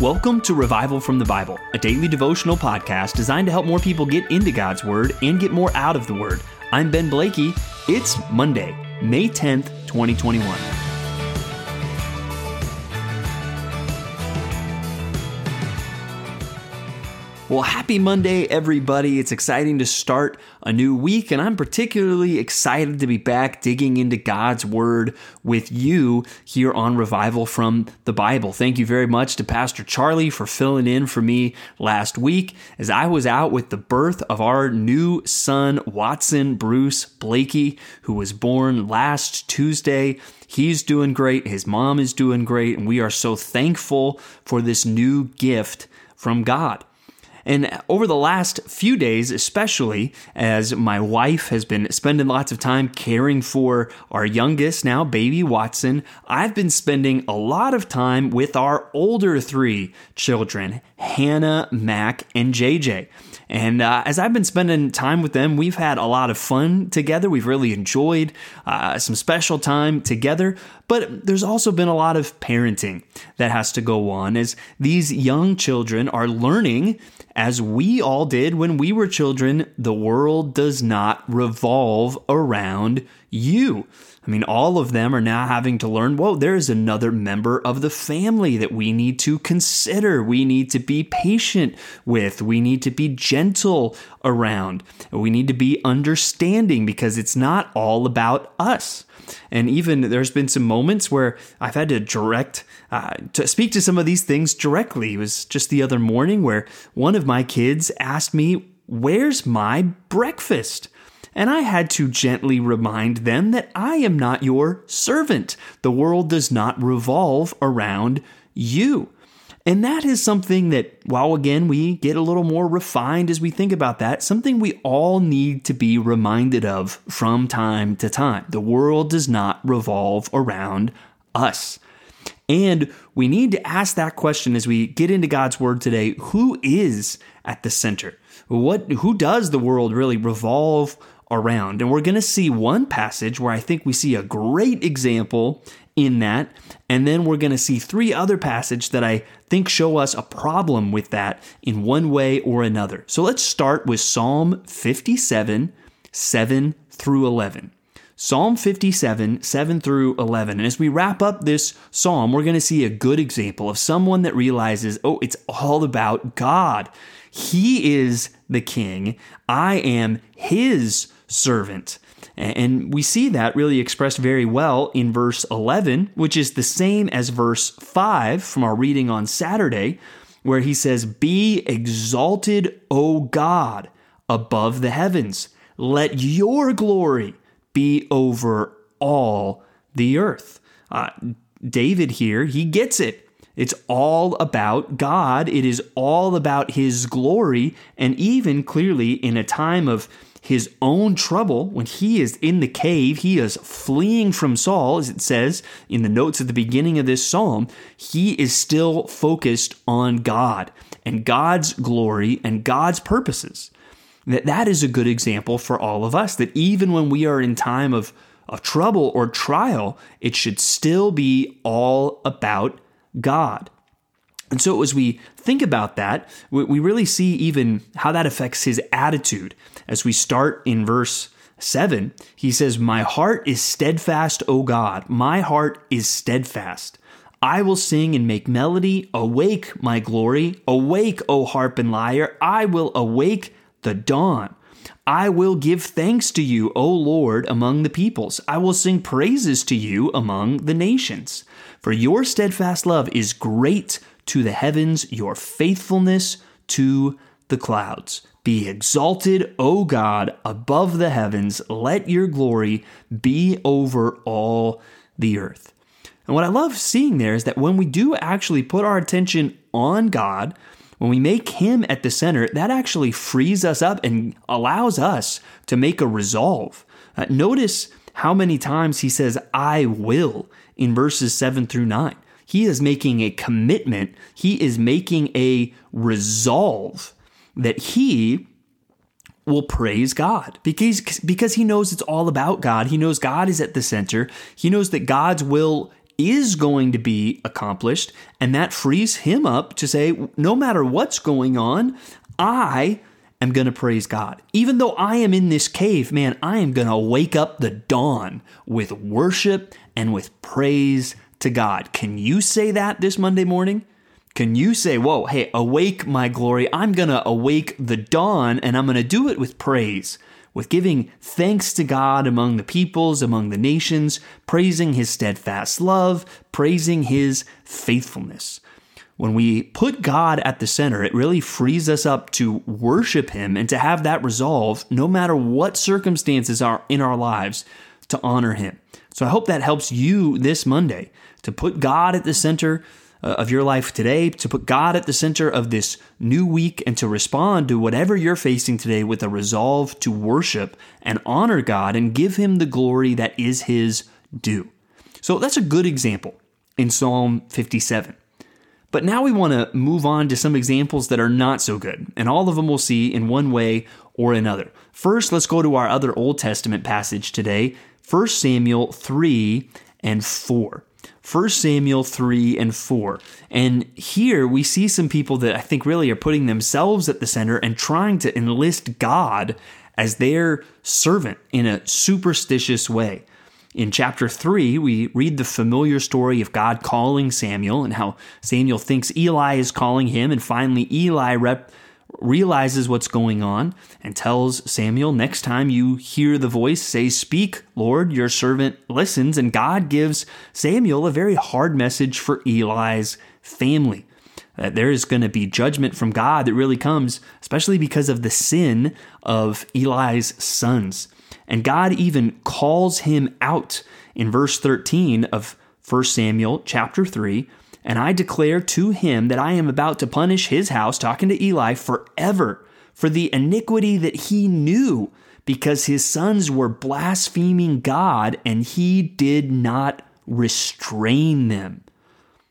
Welcome to Revival from the Bible, a daily devotional podcast designed to help more people get into God's Word and get more out of the Word. I'm Ben Blakey. It's Monday, May 10th, 2021. Well, happy Monday, everybody. It's exciting to start a new week, and I'm particularly excited to be back digging into God's Word with you here on Revival from the Bible. Thank you very much to Pastor Charlie for filling in for me last week as I was out with the birth of our new son, Watson Bruce Blakey, who was born last Tuesday. He's doing great, his mom is doing great, and we are so thankful for this new gift from God. And over the last few days, especially as my wife has been spending lots of time caring for our youngest now, baby Watson, I've been spending a lot of time with our older three children, Hannah, Mac, and JJ. And uh, as I've been spending time with them, we've had a lot of fun together. We've really enjoyed uh, some special time together. But there's also been a lot of parenting that has to go on as these young children are learning, as we all did when we were children, the world does not revolve around you. I mean, all of them are now having to learn, whoa, there is another member of the family that we need to consider. We need to be patient with. We need to be gentle around. We need to be understanding because it's not all about us. And even there's been some moments where I've had to direct, uh, to speak to some of these things directly. It was just the other morning where one of my kids asked me, Where's my breakfast? And I had to gently remind them that I am not your servant. The world does not revolve around you. And that is something that, while again, we get a little more refined as we think about that, something we all need to be reminded of from time to time. The world does not revolve around us. And we need to ask that question as we get into God's word today who is at the center? What, who does the world really revolve around. And we're going to see one passage where I think we see a great example in that. And then we're going to see three other passages that I think show us a problem with that in one way or another. So let's start with Psalm 57, 7 through 11. Psalm 57, 7 through 11. And as we wrap up this psalm, we're going to see a good example of someone that realizes, oh, it's all about God. He is the king. I am his servant. And we see that really expressed very well in verse 11, which is the same as verse 5 from our reading on Saturday, where he says, Be exalted, O God, above the heavens. Let your glory be over all the earth. Uh, David here, he gets it. It's all about God. It is all about His glory. And even clearly in a time of his own trouble when he is in the cave. He is fleeing from Saul, as it says in the notes at the beginning of this psalm. He is still focused on God and God's glory and God's purposes. That that is a good example for all of us. That even when we are in time of, of trouble or trial, it should still be all about God. And so, as we think about that, we really see even how that affects his attitude. As we start in verse 7, he says, My heart is steadfast, O God. My heart is steadfast. I will sing and make melody. Awake, my glory. Awake, O harp and lyre. I will awake the dawn. I will give thanks to you, O Lord, among the peoples. I will sing praises to you among the nations. For your steadfast love is great to the heavens, your faithfulness to the clouds. Be exalted, O God, above the heavens. Let your glory be over all the earth. And what I love seeing there is that when we do actually put our attention on God, when we make Him at the center, that actually frees us up and allows us to make a resolve. Uh, notice how many times He says, I will in verses 7 through 9. He is making a commitment, he is making a resolve that he will praise God because because he knows it's all about God. He knows God is at the center. He knows that God's will is going to be accomplished. And that frees him up to say, no matter what's going on, I am going to praise God. Even though I am in this cave, man, I am going to wake up the dawn with worship and with praise to God. Can you say that this Monday morning? Can you say, Whoa, hey, awake my glory? I'm going to awake the dawn and I'm going to do it with praise, with giving thanks to God among the peoples, among the nations, praising his steadfast love, praising his faithfulness. When we put God at the center, it really frees us up to worship him and to have that resolve, no matter what circumstances are in our lives, to honor him. So I hope that helps you this Monday to put God at the center uh, of your life today, to put God at the center of this new week, and to respond to whatever you're facing today with a resolve to worship and honor God and give Him the glory that is His due. So that's a good example in Psalm 57. But now we want to move on to some examples that are not so good, and all of them we'll see in one way or another. First, let's go to our other Old Testament passage today, 1 Samuel 3 and 4. 1 Samuel 3 and 4. And here we see some people that I think really are putting themselves at the center and trying to enlist God as their servant in a superstitious way. In chapter 3, we read the familiar story of God calling Samuel and how Samuel thinks Eli is calling him, and finally Eli rep- realizes what's going on and tells Samuel, Next time you hear the voice, say, Speak, Lord, your servant listens. And God gives Samuel a very hard message for Eli's family. That there is going to be judgment from God that really comes, especially because of the sin of Eli's sons. And God even calls him out in verse 13 of 1 Samuel chapter 3 and I declare to him that I am about to punish his house, talking to Eli, forever for the iniquity that he knew, because his sons were blaspheming God and he did not restrain them.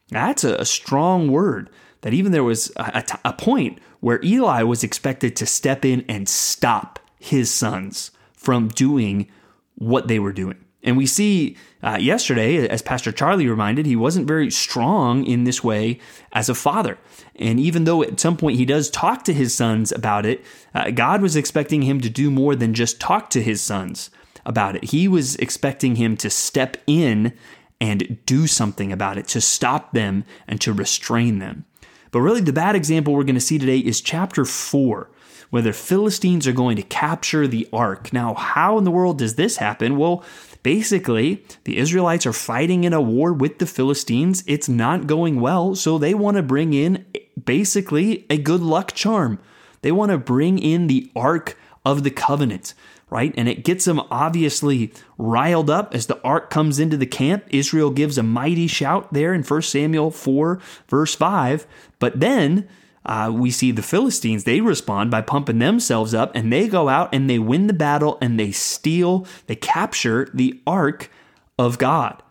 That's a, strong word. That even there was a, point where Eli was expected to step in and stop his sons from doing what they were doing. And we see uh, yesterday, as Pastor Charlie reminded, he wasn't very strong in this way as a father. And even though at some point he does talk to his sons about it, uh, God was expecting him to do more than just talk to his sons about it. He was expecting him to step in and do something about it, to stop them and to restrain them. But really, the bad example we're going to see today is chapter 4 where the Philistines are going to capture the ark. Now, how in the world does this happen? Well, Basically, the Israelites are fighting in a war with the Philistines. It's not going well, so they want to bring in basically a good luck charm. They want to bring in the Ark of the Covenant, right? And it gets them obviously riled up as the ark comes into the camp. Israel gives a mighty shout there in 1 Samuel 4, verse 5. But then uh, we see the Philistines, they respond by pumping themselves up and they go out and they win the battle and they steal, they capture the ark of God.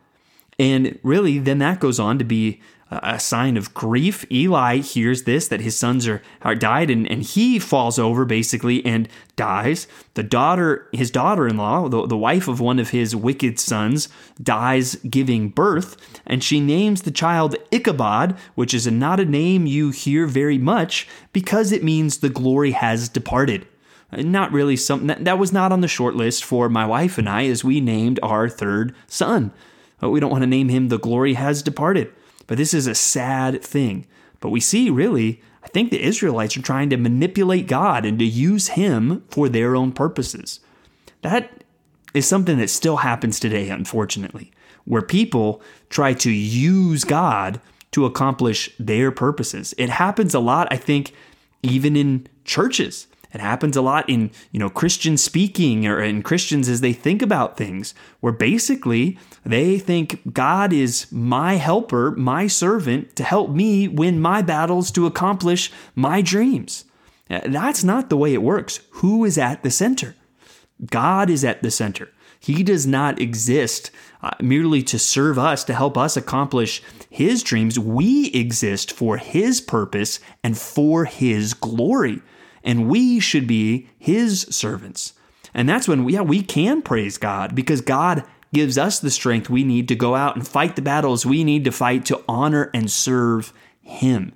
And really, then that goes on to be a sign of grief. Eli hears this that his sons are, are died, and, and he falls over basically and dies. The daughter, his daughter-in-law, the, the wife of one of his wicked sons, dies giving birth, and she names the child Ichabod, which is a, not a name you hear very much because it means the glory has departed. Not really something that, that was not on the short list for my wife and I as we named our third son. But we don't want to name him the glory has departed. But this is a sad thing. But we see really, I think the Israelites are trying to manipulate God and to use him for their own purposes. That is something that still happens today, unfortunately, where people try to use God to accomplish their purposes. It happens a lot, I think, even in churches. It happens a lot in, you know, Christian speaking or in Christians as they think about things, where basically they think God is my helper, my servant to help me win my battles to accomplish my dreams. That's not the way it works. Who is at the center? God is at the center. He does not exist uh, merely to serve us, to help us accomplish His dreams. We exist for His purpose and for His glory and we should be his servants. And that's when, yeah, we can praise God because God gives us the strength we need to go out and fight the battles we need to fight to honor and serve Him.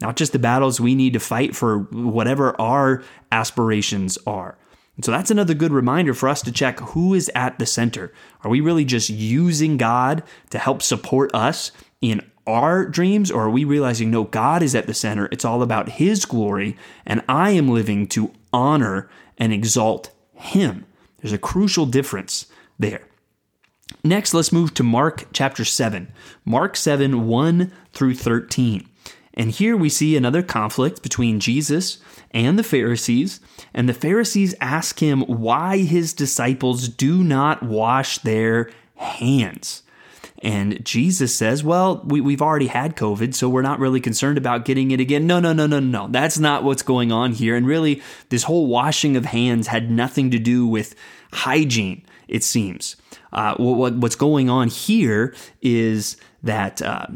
Not just the battles we need to fight for whatever our aspirations are. So that's another good reminder for us to check who is at the center. Are we really just using God to help support us in our dreams, or are we realizing, no, God is at the center? It's all about His glory, and I am living to honor and exalt Him. There's a crucial difference there. Next, let's move to Mark chapter 7. Mark 7, 1 through 13. And here we see another conflict between Jesus and the Pharisees. And the Pharisees ask him why his disciples do not wash their hands. And Jesus says, Well, we, we've already had COVID, so we're not really concerned about getting it again. No, no, no, no, no. That's not what's going on here. And really, this whole washing of hands had nothing to do with hygiene, it seems. Uh, what, what's going on here is that uh,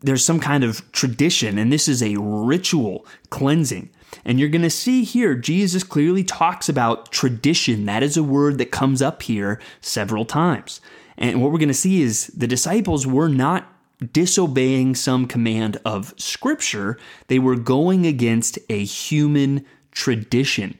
there's some kind of tradition, and this is a ritual cleansing. And you're going to see here, Jesus clearly talks about tradition. That is a word that comes up here several times. And what we're going to see is the disciples were not disobeying some command of Scripture, they were going against a human tradition.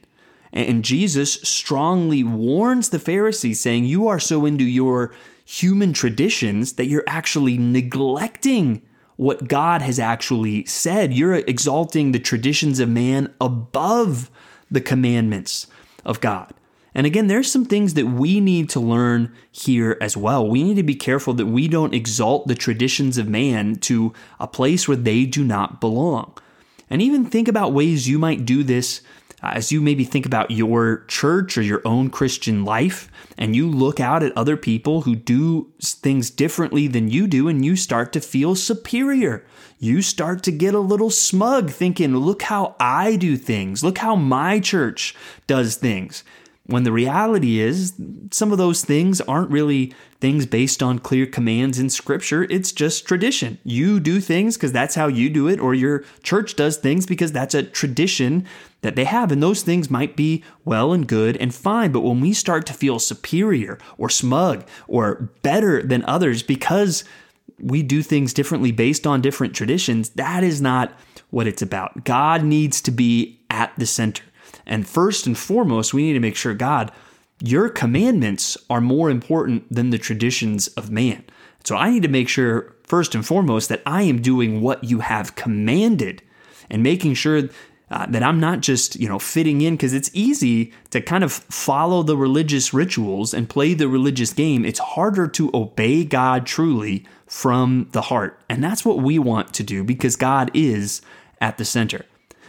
And Jesus strongly warns the Pharisees, saying, You are so into your human traditions that you're actually neglecting what God has actually said. You're exalting the traditions of man above the commandments of God. And again, there's some things that we need to learn here as well. We need to be careful that we don't exalt the traditions of man to a place where they do not belong. And even think about ways you might do this uh, as you maybe think about your church or your own Christian life, and you look out at other people who do things differently than you do, and you start to feel superior. You start to get a little smug, thinking, look how I do things, look how my church does things. When the reality is, some of those things aren't really things based on clear commands in Scripture. It's just tradition. You do things because that's how you do it, or your church does things because that's a tradition that they have. And those things might be well and good and fine. But when we start to feel superior or smug or better than others because we do things differently based on different traditions, that is not what it's about. God needs to be at the center. And first and foremost, we need to make sure God, your commandments are more important than the traditions of man. So I need to make sure, first and foremost, that I am doing what you have commanded and making sure uh, that I'm not just, you know, fitting in because it's easy to kind of follow the religious rituals and play the religious game. It's harder to obey God truly from the heart. And that's what we want to do because God is at the center.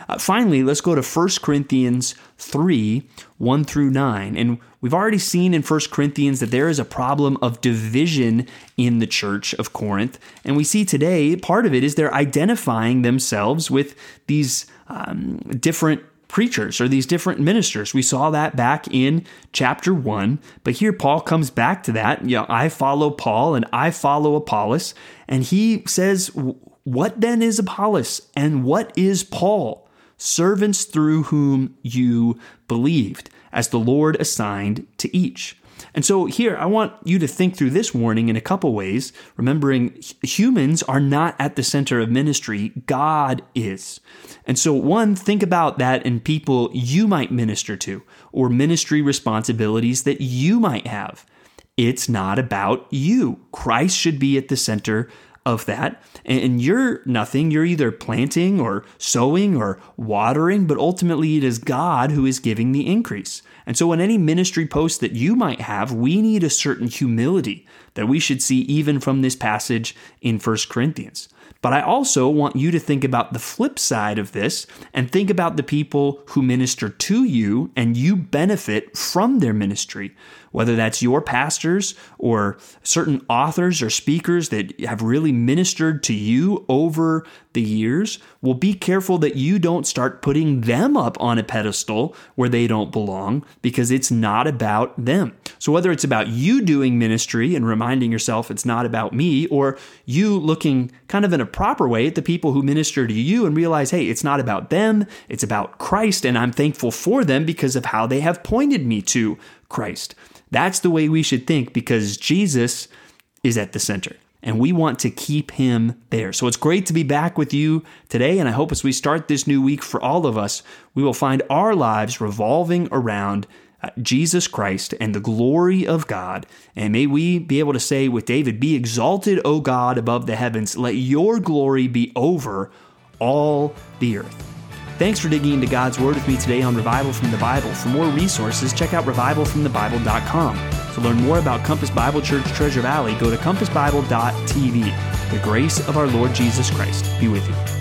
Uh, finally, let's go to 1 Corinthians 3 1 through 9. And we've already seen in 1 Corinthians that there is a problem of division in the church of Corinth. And we see today part of it is they're identifying themselves with these um, different preachers or these different ministers. We saw that back in chapter 1, but here Paul comes back to that. You know, I follow Paul and I follow Apollos, and he says, "What then is Apollos and what is Paul?" Servants through whom you believed, as the Lord assigned to each. And so here, I want you to think through this warning in a couple ways, remembering humans are not at the center of ministry, God is. And so, one, think about that in people you might minister to or ministry responsibilities that you might have. It's not about you. Christ should be at the center of that. And you're nothing. You're either planting or sowing or watering, but ultimately it is God who is giving the increase. And so, in any ministry post that you might have, we need a certain humility that we should see even from this passage in 1 Corinthians. But I also want you to think about the flip side of this and think about the people who minister to you and you benefit from their ministry whether that's your pastors or certain authors or speakers that have really ministered to you over the years, well, be careful that you don't start putting them up on a pedestal where they don't belong because it's not about them. So, whether it's about you doing ministry and reminding yourself it's not about me, or you looking kind of in a proper way at the people who minister to you and realize, hey, it's not about them, it's about Christ, and I'm thankful for them because of how they have pointed me to Christ That's the way we should think because Jesus is at the center and we want to keep him there. So it's great to be back with you today, and I hope as we start this new week for all of us, we will find our lives revolving around Jesus Christ and the glory of God. And may we be able to say with David, Be exalted, O God, above the heavens. Let your glory be over all the earth. Thanks for digging into God's Word with me today on Revival from the Bible. For more resources, check out revivalfromthebible.com. To learn more about Compass Bible Church Treasure Valley, go to compassbible.tv. The grace of our Lord Jesus Christ be with you.